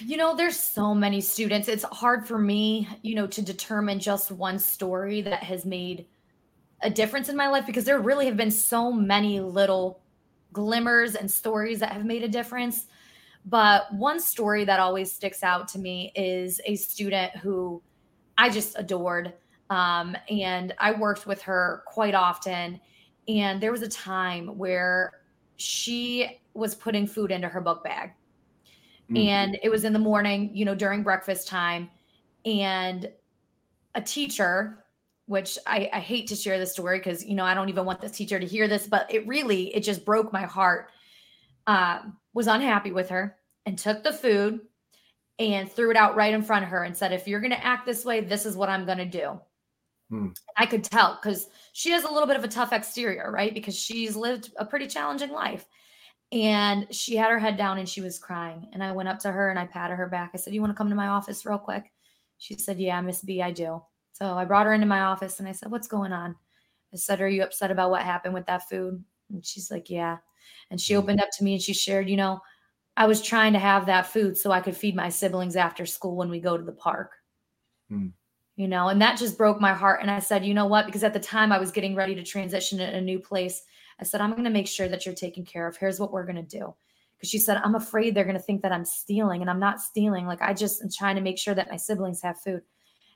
You know, there's so many students. It's hard for me, you know, to determine just one story that has made a difference in my life because there really have been so many little glimmers and stories that have made a difference. But one story that always sticks out to me is a student who I just adored. Um, and I worked with her quite often. And there was a time where she was putting food into her book bag. Mm-hmm. And it was in the morning, you know, during breakfast time. And a teacher which I, I hate to share this story because you know I don't even want this teacher to hear this, but it really it just broke my heart. Um, was unhappy with her and took the food and threw it out right in front of her and said, "If you're going to act this way, this is what I'm going to do." Hmm. I could tell because she has a little bit of a tough exterior, right? Because she's lived a pretty challenging life. And she had her head down and she was crying. And I went up to her and I patted her back. I said, You want to come to my office real quick? She said, Yeah, Miss B, I do. So I brought her into my office and I said, What's going on? I said, Are you upset about what happened with that food? And she's like, Yeah. And she Mm. opened up to me and she shared, You know, I was trying to have that food so I could feed my siblings after school when we go to the park. Mm. You know, and that just broke my heart. And I said, You know what? Because at the time I was getting ready to transition in a new place. I said, I'm going to make sure that you're taken care of. Here's what we're going to do. Because she said, I'm afraid they're going to think that I'm stealing, and I'm not stealing. Like, I just am trying to make sure that my siblings have food.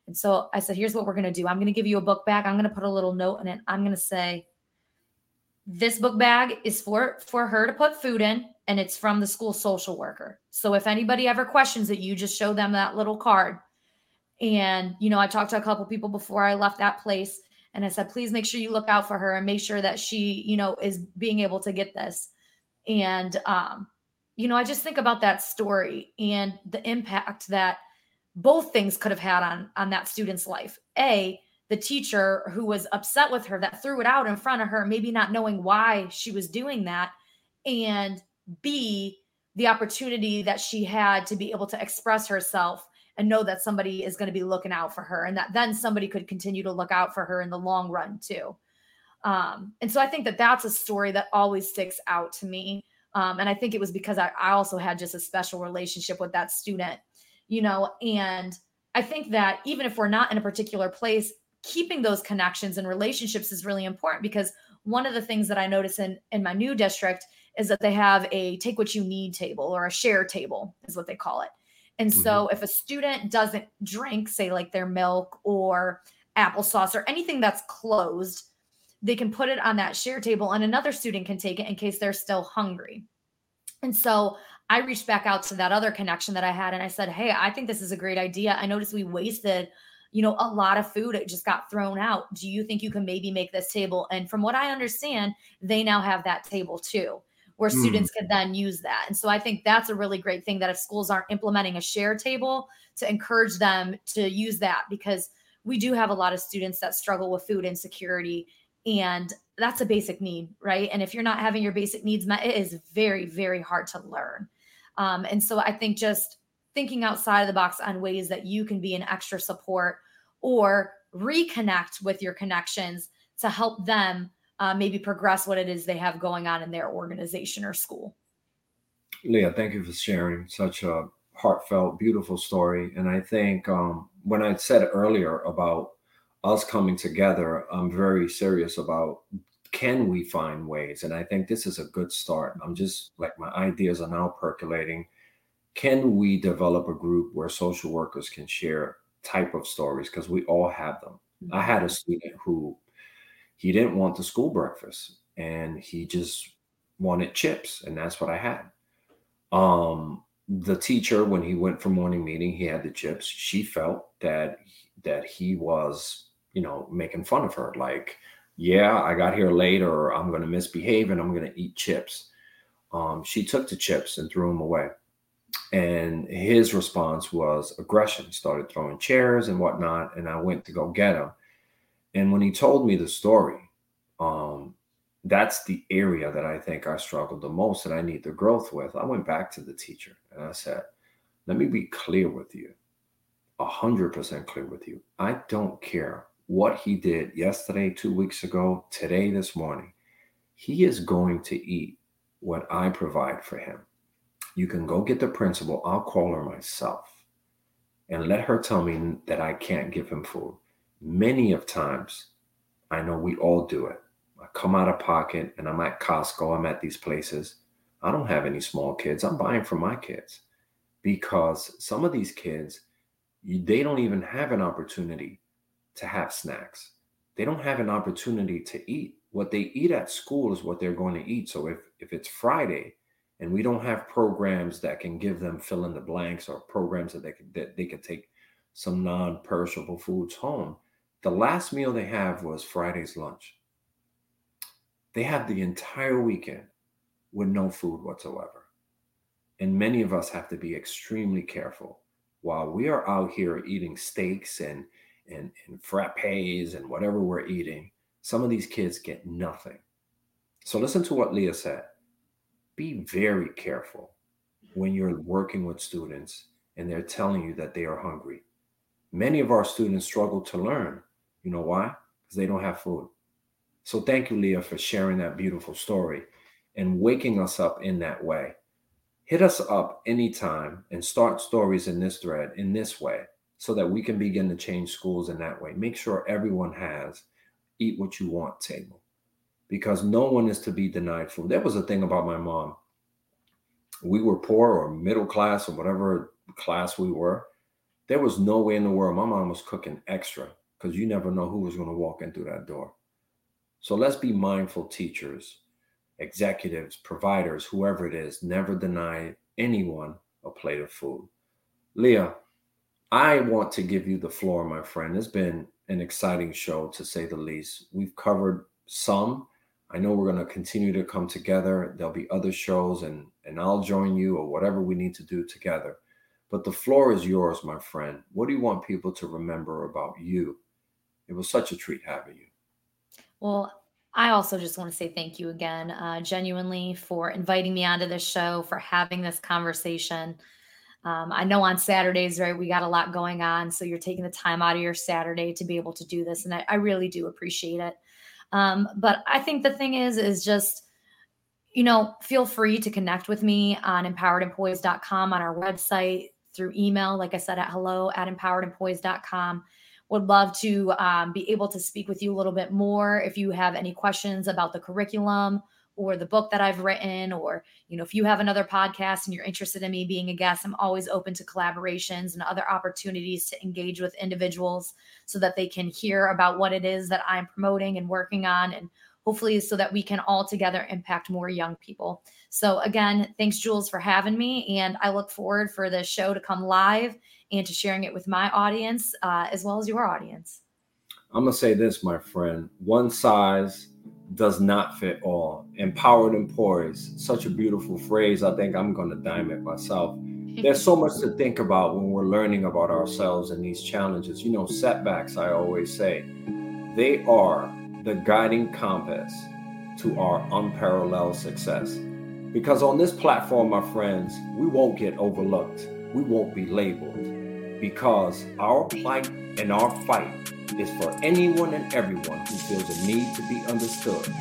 And so I said, Here's what we're going to do. I'm going to give you a book bag. I'm going to put a little note in it. I'm going to say, This book bag is for, for her to put food in, and it's from the school social worker. So if anybody ever questions it, you just show them that little card. And, you know, I talked to a couple people before I left that place and I said, please make sure you look out for her and make sure that she, you know, is being able to get this. And, um, you know, I just think about that story and the impact that both things could have had on on that student's life. A, the teacher who was upset with her that threw it out in front of her, maybe not knowing why she was doing that, and B, the opportunity that she had to be able to express herself and know that somebody is going to be looking out for her and that then somebody could continue to look out for her in the long run too. Um, and so i think that that's a story that always sticks out to me. Um, and i think it was because I, I also had just a special relationship with that student you know and i think that even if we're not in a particular place keeping those connections and relationships is really important because one of the things that i notice in in my new district is that they have a take what you need table or a share table is what they call it and Mm-hmm. so if a student doesn't drink, say like their milk or applesauce or anything that's closed, they can put it on that share table and another student can take it in case they're still hungry. And so I reached back out to that other connection that I had and I said, Hey, I think this is a great idea. I noticed we wasted, you know, a lot of food. It just got thrown out. Do you think you can maybe make this table? And from what I understand, they now have that table too where Mm. students could then use that. And so I think that's a really great thing that if schools aren't implementing a share table to encourage them to use that because we do have a lot of students that struggle with food insecurity and that's a basic need, right? And if you're not having your basic needs met, it is very, very hard to learn. Um, and so I think just thinking outside of the box on ways that you can be an extra support or reconnect with your connections to help them uh, maybe progress what it is they have going on in their organization or school. Leah, thank you for sharing such a heartfelt, beautiful story. And I think um, when I said earlier about us coming together, I'm very serious about can we find ways? And I think this is a good start. I'm just like my ideas are now percolating. Can we develop a group where social workers can share type of stories? Because we all have them. I had a student who he didn't want the school breakfast and he just wanted chips, and that's what I had. Um, the teacher, when he went for morning meeting, he had the chips. She felt that that he was, you know, making fun of her. Like, yeah, I got here late, or I'm going to misbehave and I'm going to eat chips. Um, she took the chips and threw them away. And his response was aggression. He started throwing chairs and whatnot. And I went to go get him. And when he told me the story, um, that's the area that I think I struggled the most and I need the growth with. I went back to the teacher and I said, let me be clear with you, a hundred percent clear with you. I don't care what he did yesterday, two weeks ago, today, this morning. He is going to eat what I provide for him. You can go get the principal. I'll call her myself and let her tell me that I can't give him food. Many of times, I know we all do it. I come out of pocket and I'm at Costco, I'm at these places. I don't have any small kids. I'm buying for my kids because some of these kids, they don't even have an opportunity to have snacks. They don't have an opportunity to eat. What they eat at school is what they're going to eat. So if, if it's Friday and we don't have programs that can give them fill in the blanks or programs that they could, that they could take some non-perishable foods home, the last meal they have was Friday's lunch they have the entire weekend with no food whatsoever. And many of us have to be extremely careful while we are out here eating steaks and, and, and frappes and whatever we're eating. Some of these kids get nothing. So listen to what Leah said. Be very careful when you're working with students and they're telling you that they are hungry. Many of our students struggle to learn. You know why? Because they don't have food. So thank you, Leah, for sharing that beautiful story and waking us up in that way. Hit us up anytime and start stories in this thread in this way so that we can begin to change schools in that way. Make sure everyone has eat what you want table because no one is to be denied food. That was a thing about my mom. We were poor or middle class or whatever class we were. There was no way in the world my mom was cooking extra because you never know who was going to walk in through that door. So let's be mindful teachers, executives, providers, whoever it is, never deny anyone a plate of food. Leah, I want to give you the floor, my friend. It's been an exciting show to say the least. We've covered some. I know we're going to continue to come together. There'll be other shows and and I'll join you or whatever we need to do together. But the floor is yours, my friend. What do you want people to remember about you? It was such a treat having you. Well, I also just want to say thank you again, uh, genuinely, for inviting me onto this show, for having this conversation. Um, I know on Saturdays, right, we got a lot going on. So you're taking the time out of your Saturday to be able to do this. And I, I really do appreciate it. Um, but I think the thing is, is just, you know, feel free to connect with me on empoweredandpoised.com on our website through email, like I said, at hello at empoweredandpoised.com. Would love to um, be able to speak with you a little bit more if you have any questions about the curriculum or the book that I've written, or you know, if you have another podcast and you're interested in me being a guest, I'm always open to collaborations and other opportunities to engage with individuals so that they can hear about what it is that I'm promoting and working on and hopefully so that we can all together impact more young people. So again, thanks Jules for having me and I look forward for the show to come live and to sharing it with my audience uh, as well as your audience. I'm going to say this, my friend, one size does not fit all. Empowered and Poised, such a beautiful phrase. I think I'm going to dime it myself. There's so much to think about when we're learning about ourselves and these challenges. You know, setbacks, I always say, they are the guiding compass to our unparalleled success. Because on this platform, my friends, we won't get overlooked, we won't be labeled. Because our plight and our fight is for anyone and everyone who feels a need to be understood.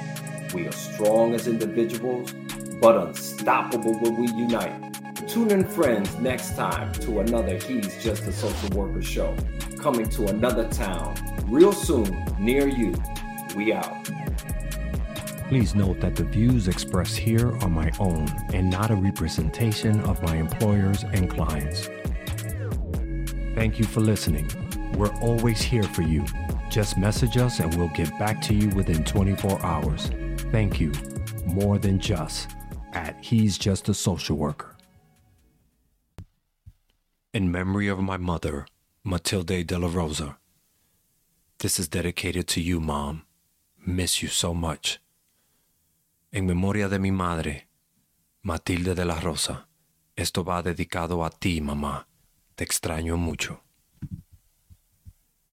We are strong as individuals, but unstoppable when we unite. Tune in, friends, next time to another He's Just a Social Worker show, coming to another town real soon near you. We out. Please note that the views expressed here are my own and not a representation of my employers and clients. Thank you for listening. We're always here for you. Just message us and we'll get back to you within 24 hours. Thank you, more than just, at He's Just a Social Worker. In memory of my mother, Matilde de la Rosa, this is dedicated to you, Mom. Miss you so much. En memoria de mi madre, Matilde de la Rosa, esto va dedicado a ti, mamá. Te extraño mucho.